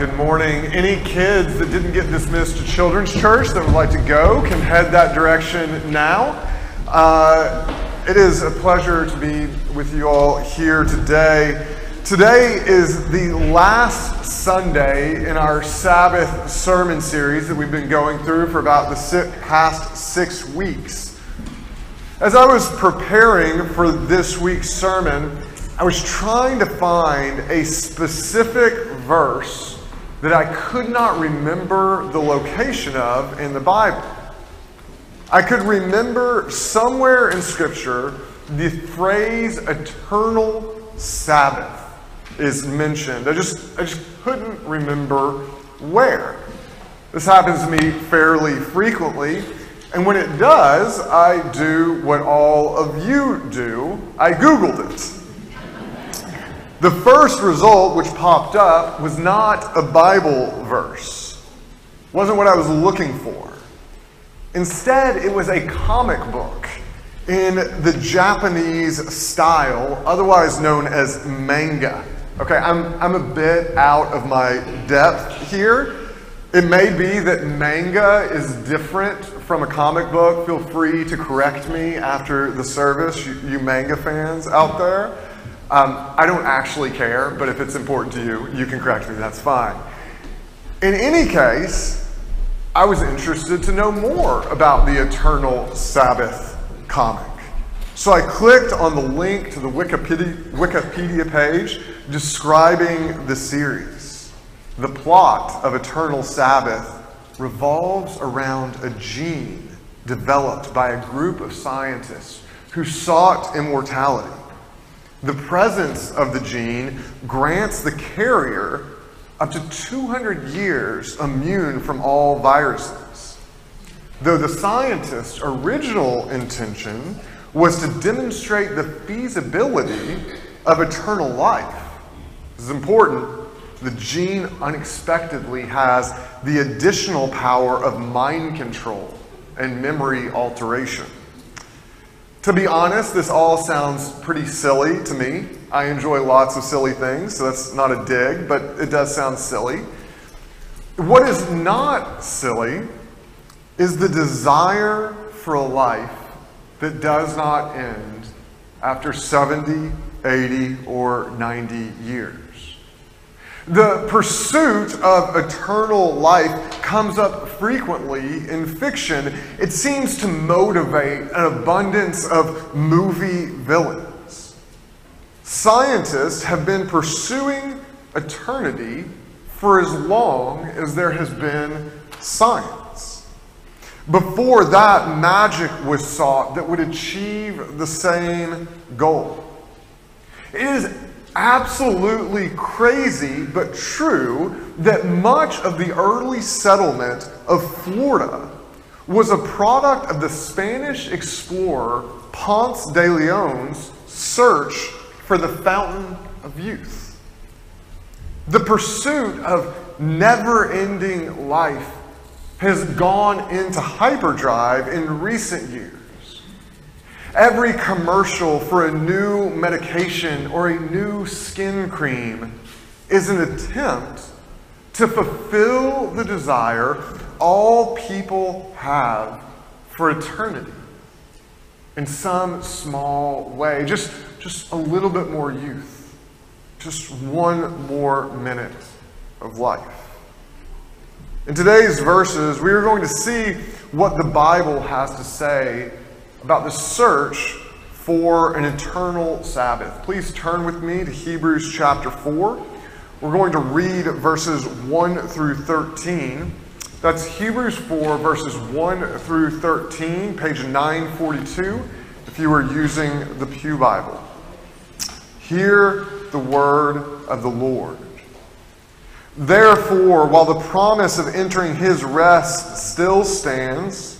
good morning. Any kids that didn't get dismissed to Children's Church that would like to go can head that direction now. Uh, it is a pleasure to be with you all here today. Today is the last Sunday in our Sabbath sermon series that we've been going through for about the past six weeks. As I was preparing for this week's sermon, I was trying to find a specific verse that I could not remember the location of in the Bible. I could remember somewhere in Scripture the phrase eternal Sabbath is mentioned. I just, I just couldn't remember where. This happens to me fairly frequently. And when it does, I do what all of you do I Googled it. The first result which popped up was not a Bible verse. Wasn't what I was looking for. Instead, it was a comic book in the Japanese style, otherwise known as manga. Okay, I'm, I'm a bit out of my depth here. It may be that manga is different from a comic book. Feel free to correct me after the service, you, you manga fans out there. Um, I don't actually care, but if it's important to you, you can correct me, that's fine. In any case, I was interested to know more about the Eternal Sabbath comic. So I clicked on the link to the Wikipedia, Wikipedia page describing the series. The plot of Eternal Sabbath revolves around a gene developed by a group of scientists who sought immortality. The presence of the gene grants the carrier up to 200 years immune from all viruses. Though the scientist's original intention was to demonstrate the feasibility of eternal life. This is important. The gene unexpectedly has the additional power of mind control and memory alteration. To be honest, this all sounds pretty silly to me. I enjoy lots of silly things, so that's not a dig, but it does sound silly. What is not silly is the desire for a life that does not end after 70, 80, or 90 years. The pursuit of eternal life comes up frequently in fiction. It seems to motivate an abundance of movie villains. Scientists have been pursuing eternity for as long as there has been science. Before that, magic was sought that would achieve the same goal. It is absolutely crazy but true that much of the early settlement of Florida was a product of the Spanish explorer Ponce de Leon's search for the fountain of youth. The pursuit of never ending life has gone into hyperdrive in recent years. Every commercial for a new medication or a new skin cream is an attempt to fulfill the desire all people have for eternity in some small way. Just, just a little bit more youth, just one more minute of life. In today's verses, we are going to see what the Bible has to say about the search for an eternal Sabbath. Please turn with me to Hebrews chapter 4. We're going to read verses 1 through 13. That's Hebrews 4, verses 1 through 13, page 942, if you are using the Pew Bible. Hear the word of the Lord. Therefore, while the promise of entering his rest still stands,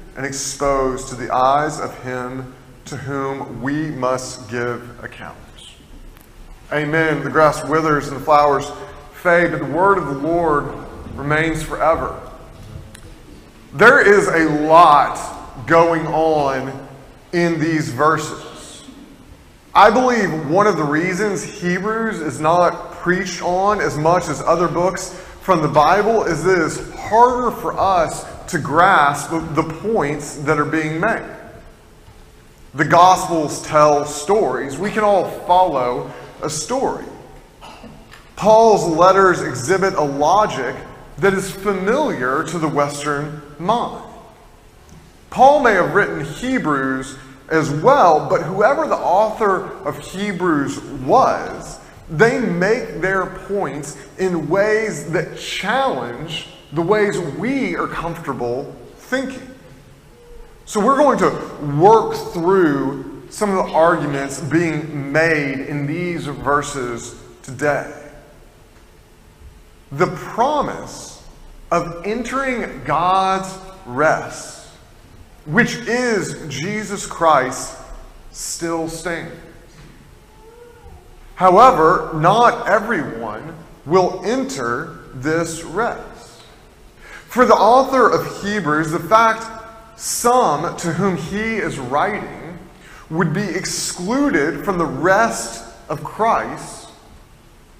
and exposed to the eyes of him to whom we must give account. Amen. The grass withers and the flowers fade, but the word of the Lord remains forever. There is a lot going on in these verses. I believe one of the reasons Hebrews is not preached on as much as other books from the Bible is that it's harder for us to grasp the points that are being made. The Gospels tell stories. We can all follow a story. Paul's letters exhibit a logic that is familiar to the Western mind. Paul may have written Hebrews as well, but whoever the author of Hebrews was, they make their points in ways that challenge the ways we are comfortable thinking. So we're going to work through some of the arguments being made in these verses today. The promise of entering God's rest, which is Jesus Christ, still stands. However, not everyone will enter this rest. For the author of Hebrews, the fact some to whom he is writing would be excluded from the rest of Christ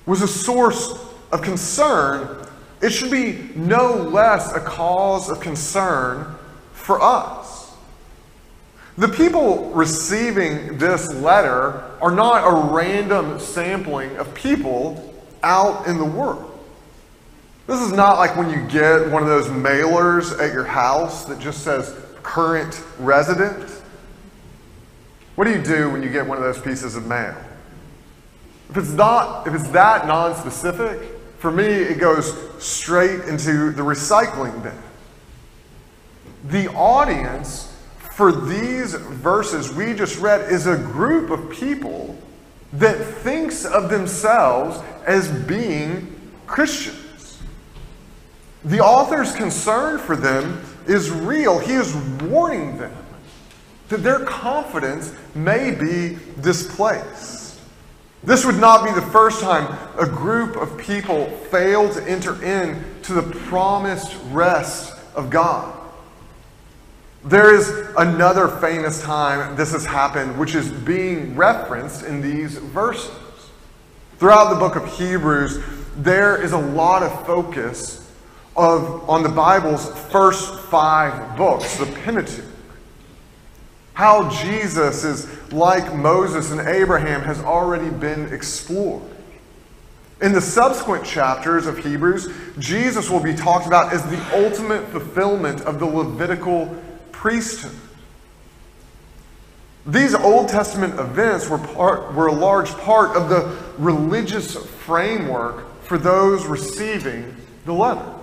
was a source of concern. It should be no less a cause of concern for us. The people receiving this letter are not a random sampling of people out in the world. This is not like when you get one of those mailers at your house that just says current resident. What do you do when you get one of those pieces of mail? If it's not, if it's that non-specific, for me it goes straight into the recycling bin. The audience for these verses we just read is a group of people that thinks of themselves as being Christians. The author's concern for them is real. He is warning them that their confidence may be displaced. This would not be the first time a group of people failed to enter into the promised rest of God. There is another famous time this has happened, which is being referenced in these verses. Throughout the book of Hebrews, there is a lot of focus of, on the Bible's first five books, the Pentateuch. How Jesus is like Moses and Abraham has already been explored. In the subsequent chapters of Hebrews, Jesus will be talked about as the ultimate fulfillment of the Levitical priesthood. These Old Testament events were, part, were a large part of the religious framework for those receiving the letter.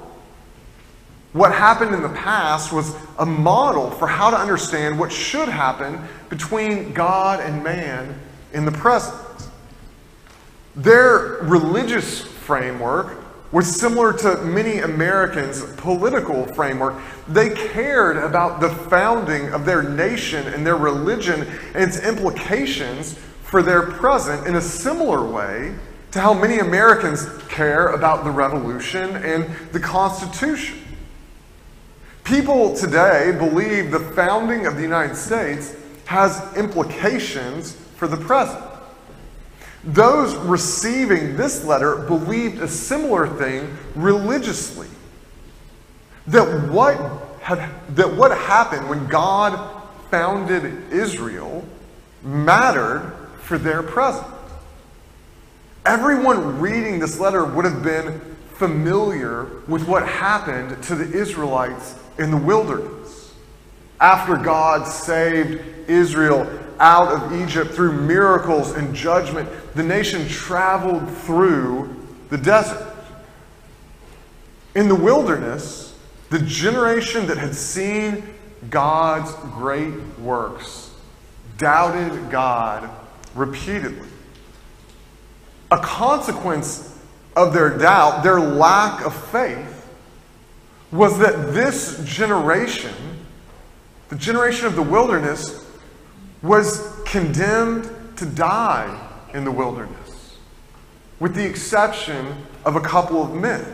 What happened in the past was a model for how to understand what should happen between God and man in the present. Their religious framework was similar to many Americans' political framework. They cared about the founding of their nation and their religion and its implications for their present in a similar way to how many Americans care about the Revolution and the Constitution. People today believe the founding of the United States has implications for the present. Those receiving this letter believed a similar thing religiously. That what, had, that what happened when God founded Israel mattered for their present. Everyone reading this letter would have been familiar with what happened to the Israelites in the wilderness. After God saved Israel out of Egypt through miracles and judgment, the nation traveled through the desert. In the wilderness, the generation that had seen God's great works doubted God repeatedly. A consequence of their doubt, their lack of faith, was that this generation, the generation of the wilderness, was condemned to die in the wilderness, with the exception of a couple of men.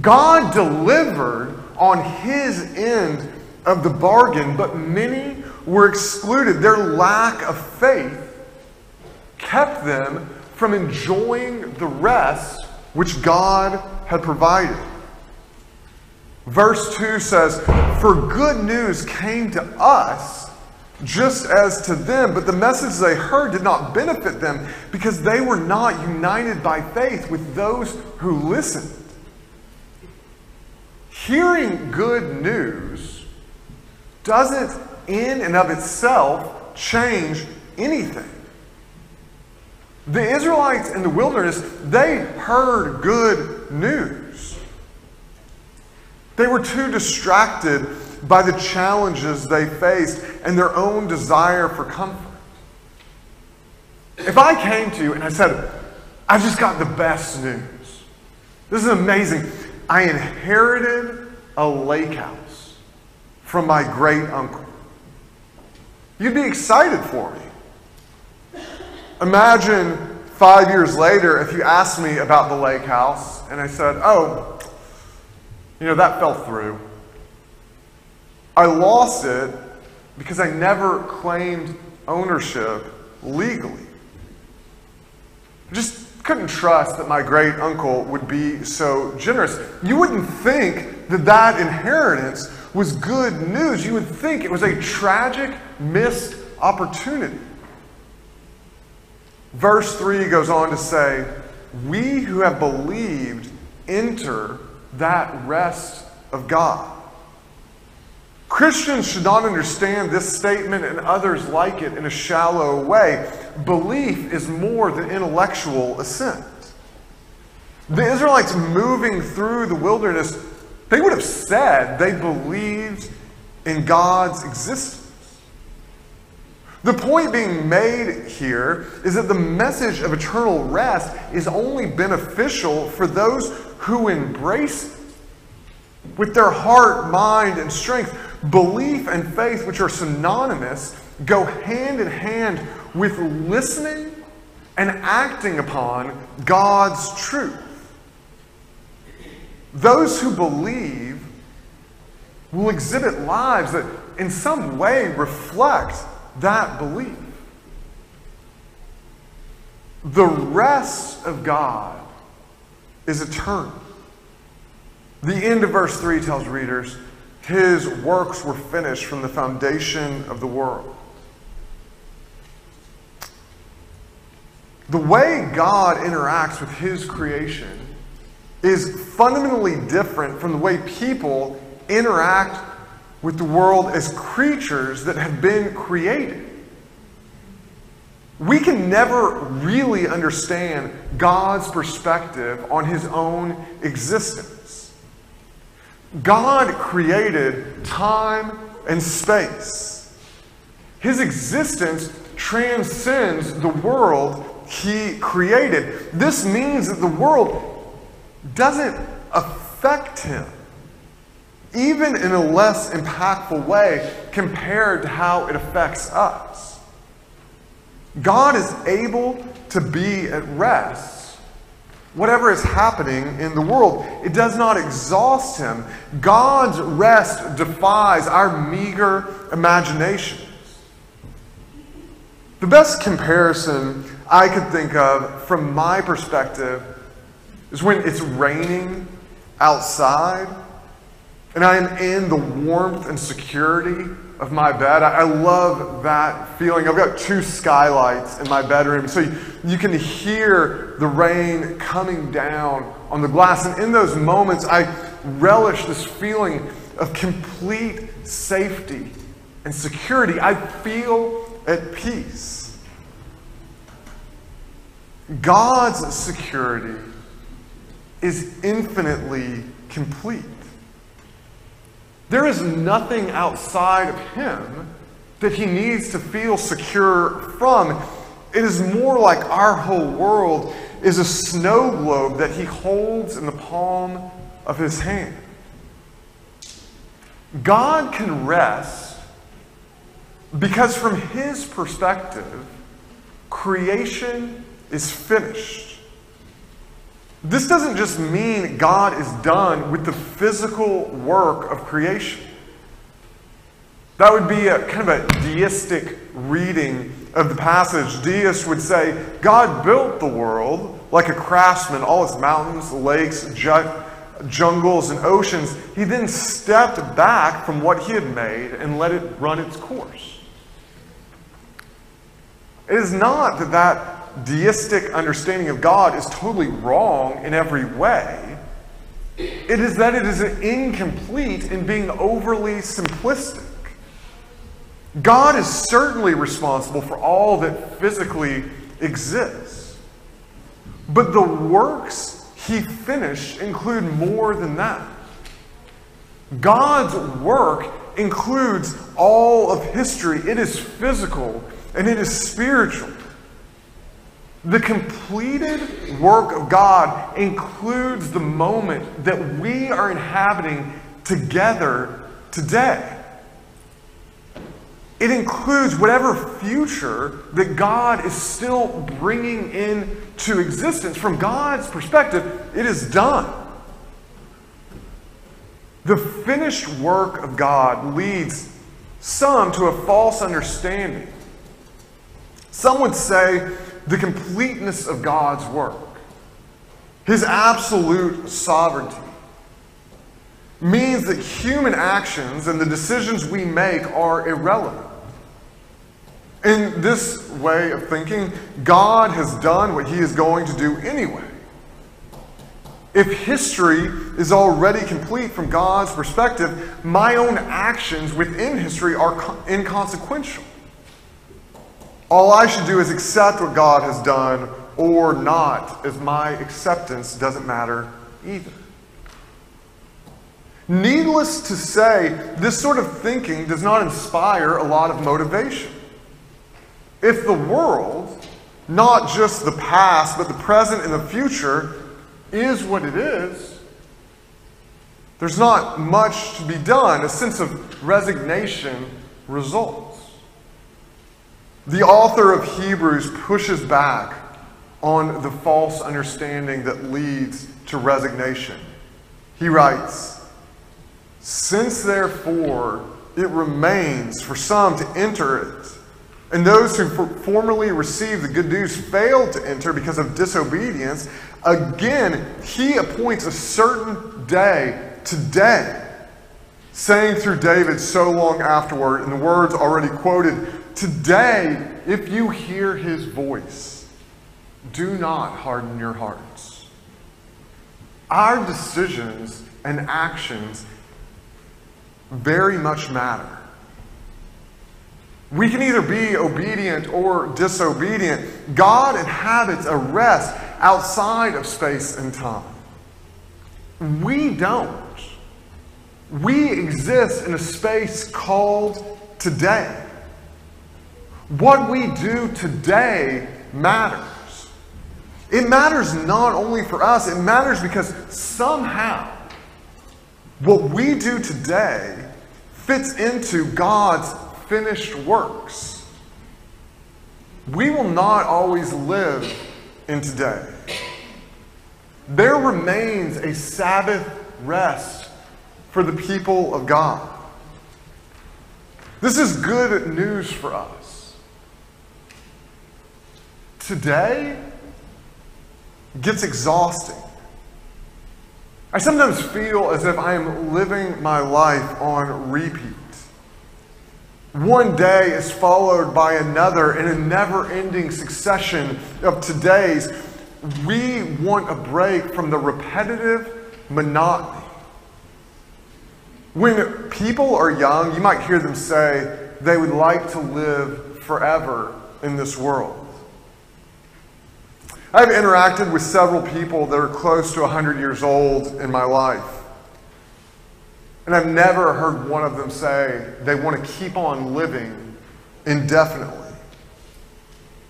God delivered on his end of the bargain, but many were excluded. Their lack of faith kept them from enjoying the rest which God had provided. Verse 2 says, For good news came to us just as to them, but the message they heard did not benefit them because they were not united by faith with those who listened. Hearing good news doesn't, in and of itself, change anything. The Israelites in the wilderness, they heard good news. They were too distracted by the challenges they faced and their own desire for comfort. If I came to you and I said, I've just got the best news, this is amazing. I inherited a lake house from my great uncle. You'd be excited for me. Imagine five years later if you asked me about the lake house and I said, oh, you know, that fell through. I lost it because I never claimed ownership legally. I just couldn't trust that my great uncle would be so generous. You wouldn't think that that inheritance was good news. You would think it was a tragic missed opportunity. Verse 3 goes on to say, We who have believed enter that rest of God. Christians should not understand this statement and others like it in a shallow way. Belief is more than intellectual assent. The Israelites moving through the wilderness, they would have said they believed in God's existence. The point being made here is that the message of eternal rest is only beneficial for those who embrace with their heart, mind, and strength. Belief and faith, which are synonymous, go hand in hand with listening and acting upon God's truth. Those who believe will exhibit lives that in some way reflect that belief. The rest of God is eternal. The end of verse 3 tells readers his works were finished from the foundation of the world. The way God interacts with his creation is fundamentally different from the way people interact with the world as creatures that have been created. We can never really understand God's perspective on his own existence. God created time and space. His existence transcends the world he created. This means that the world doesn't affect him, even in a less impactful way compared to how it affects us. God is able to be at rest whatever is happening in the world. It does not exhaust him. God's rest defies our meager imaginations. The best comparison I could think of from my perspective is when it's raining outside and I am in the warmth and security of my bed. I, love that feeling. I've got two skylights in my bedroom, so you, can hear the rain coming down on the glass. And in those moments, I relish this feeling of complete safety and security. I feel at peace. God's security is infinitely complete. There is nothing outside of him that he needs to feel secure from. It is more like our whole world is a snow globe that he holds in the palm of his hand. God can rest because, from his perspective, creation is finished. This doesn't just mean God is done with the physical work of creation. That would be a kind of a deistic reading of the passage. Deists would say God built the world like a craftsman, all its mountains, lakes, ju- jungles, and oceans. He then stepped back from what he had made and let it run its course. It is not that that deistic understanding of God is totally wrong in every way. It is that it is incomplete in being overly simplistic. God is certainly responsible for all that physically exists. But the works he finished include more than that. God's work includes all of history, it is physical and it is spiritual. The completed work of God includes the moment that we are inhabiting together today. It includes whatever future that God is still bringing into existence. From God's perspective, it is done. The finished work of God leads some to a false understanding. Some would say the completeness of God's work, His absolute sovereignty, means that human actions and the decisions we make are irrelevant. In this way of thinking, God has done what He is going to do anyway. If history is already complete from God's perspective, my own actions within history are inconsequential. All I should do is accept what God has done or not, as my acceptance doesn't matter either. Needless to say, this sort of thinking does not inspire a lot of motivation. If the world, not just the past, but the present and the future, is what it is, there's not much to be done. A sense of resignation results. The author of Hebrews pushes back on the false understanding that leads to resignation. He writes, Since therefore it remains for some to enter it, and those who formerly received the good news failed to enter because of disobedience, again he appoints a certain day, today, saying through David so long afterward, in the words already quoted, Today, if you hear his voice, do not harden your hearts. Our decisions and actions very much matter. We can either be obedient or disobedient. God inhabits a rest outside of space and time. We don't. we exist in a space called today. What we do today matters. It matters not only for us, it matters because somehow what we do today fits into God's finished works. We will not always live in today. There remains a Sabbath rest for the people of God. This is good news for us. Today gets exhausting. I sometimes feel as if I am living my life on repeat. One day is followed by another in a never ending succession of todays. We want a break from the repetitive monotony. When people are young, you might hear them say they would like to live forever in this world. I've interacted with several people that are close to 100 years old in my life. And I've never heard one of them say they want to keep on living indefinitely.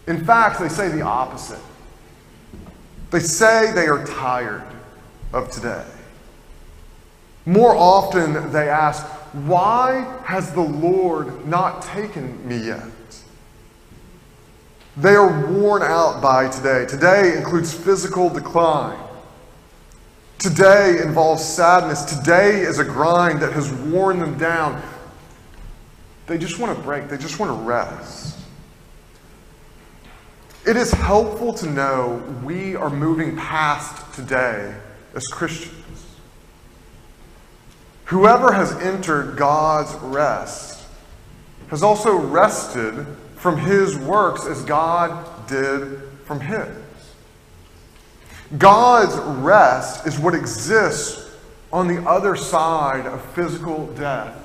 In fact, they say the opposite. They say they are tired of today. More often, they ask, Why has the Lord not taken me yet? They are worn out by today. Today includes physical decline. Today involves sadness. Today is a grind that has worn them down. They just want to break, they just want to rest. It is helpful to know we are moving past today as Christians. Whoever has entered God's rest has also rested from his works as God did from his. God's rest is what exists on the other side of physical death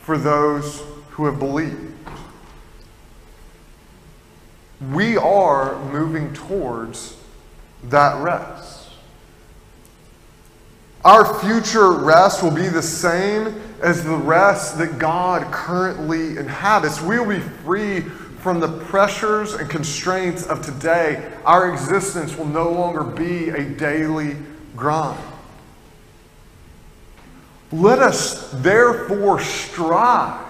for those who have believed. We are moving towards that rest. Our future rest will be the same as the rest that God currently inhabits. We will be free from the pressures and constraints of today. Our existence will no longer be a daily grind. Let us therefore strive.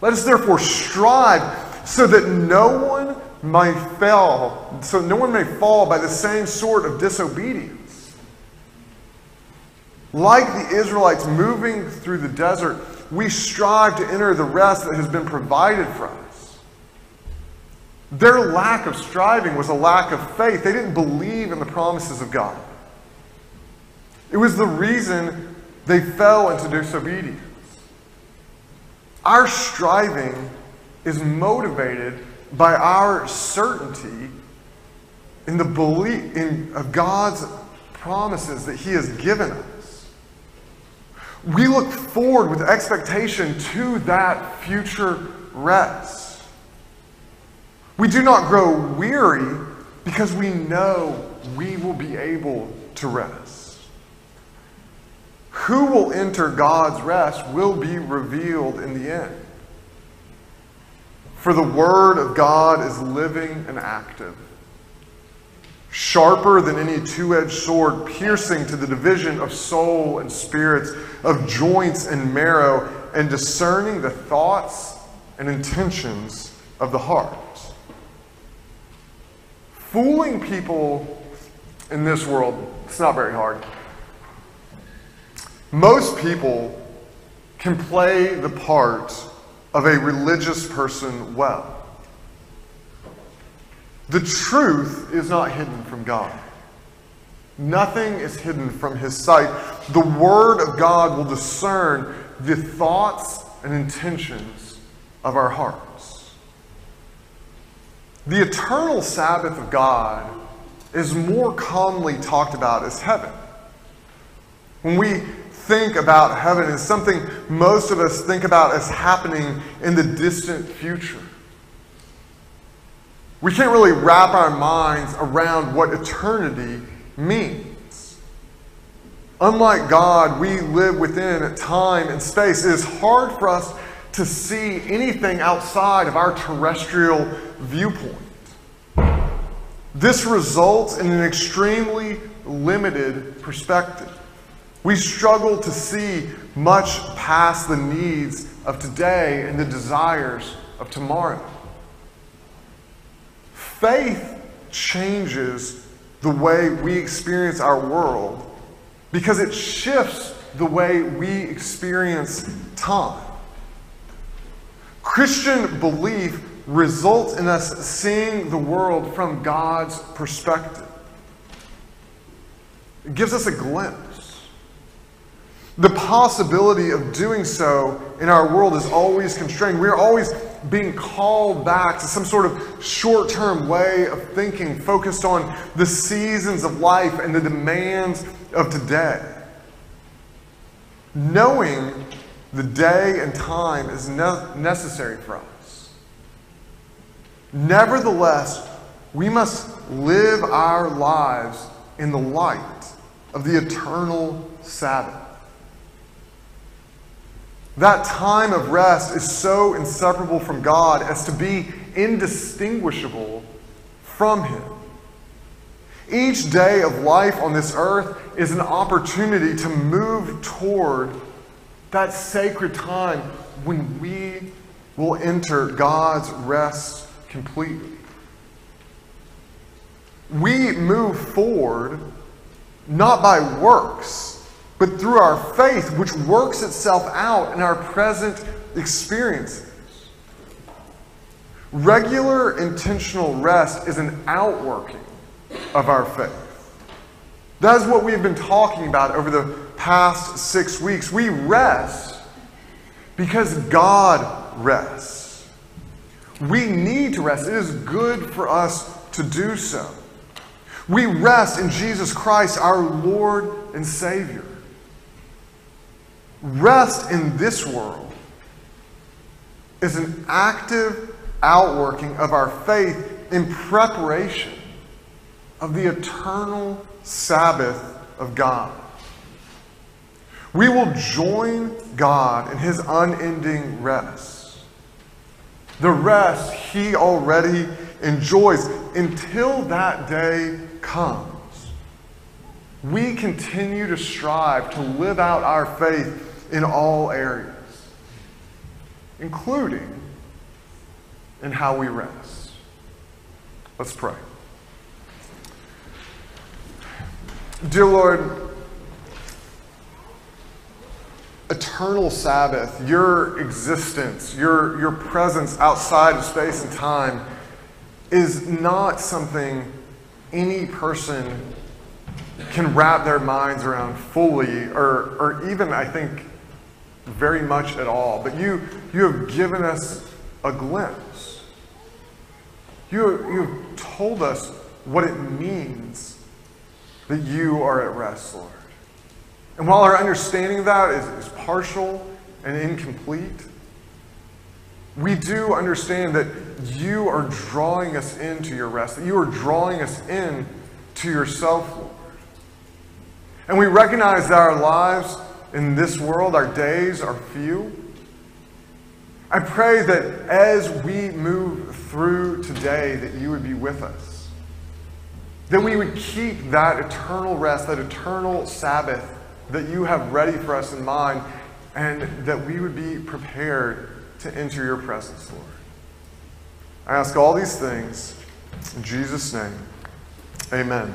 Let us therefore strive so that no one may fall, so no one may fall by the same sort of disobedience. Like the Israelites moving through the desert, we strive to enter the rest that has been provided for us. Their lack of striving was a lack of faith. They didn't believe in the promises of God. It was the reason they fell into disobedience. Our striving is motivated by our certainty in the belief in, of God's promises that He has given us. We look forward with expectation to that future rest. We do not grow weary because we know we will be able to rest. Who will enter God's rest will be revealed in the end. For the Word of God is living and active sharper than any two edged sword, piercing to the division of soul and spirits, of joints and marrow, and discerning the thoughts and intentions of the heart. Fooling people in this world, it's not very hard. Most people can play the part of a religious person well. The truth is not hidden from God. Nothing is hidden from his sight. The word of God will discern the thoughts and intentions of our hearts. The eternal Sabbath of God is more commonly talked about as heaven. When we think about heaven, it's something most of us think about as happening in the distant future. We can't really wrap our minds around what eternity means Unlike God, we live within time and space. It is hard for us to see anything outside of our terrestrial viewpoint. This results in an extremely limited perspective. We struggle to see much past the needs of today and the desires of tomorrow. Faith changes the way we experience our world because it shifts the way we experience time. Christian belief results in us seeing the world from God's perspective. It gives us a glimpse. The possibility of doing so in our world is always constrained. We're always being called back to some sort of short term way of thinking focused on the seasons of life and the demands of today. Knowing the day and time is ne- necessary for us. Nevertheless, we must live our lives in the light of the eternal Sabbath. That time of rest is so inseparable from God as to be indistinguishable from Him. Each day of life on this earth is an opportunity to move toward that sacred time when we will enter God's rest completely. We move forward not by works, but through our faith, which works itself out in our present experiences. Regular intentional rest is an outworking of our faith. That is what we've been talking about over the past six weeks. We rest because God rests. We need to rest. It is good for us to do so. We rest in Jesus Christ, our Lord and Savior. Rest in this world is an active outworking of our faith in preparation of the eternal Sabbath of God. We will join God in his unending rest. The rest he already enjoys until that day comes. We continue to strive to live out our faith in all areas, including in how we rest. Let's pray. Dear Lord, eternal Sabbath, your existence, your, your presence outside of space and time is not something any person can wrap their minds around fully or, or even, I think, very much at all. But you, you have given us a glimpse. You, you have told us what it means that you are at rest, Lord. And while our understanding of that is, is partial and incomplete, we do understand that you are drawing us into your rest, that you are drawing us in to yourself, Lord. And we recognize that our lives in this world, our days are few. I pray that as we move through today, that you would be with us. That we would keep that eternal rest, that eternal Sabbath that you have ready for us in mind, and that we would be prepared to enter your presence, Lord. I ask all these things in Jesus' name. Amen.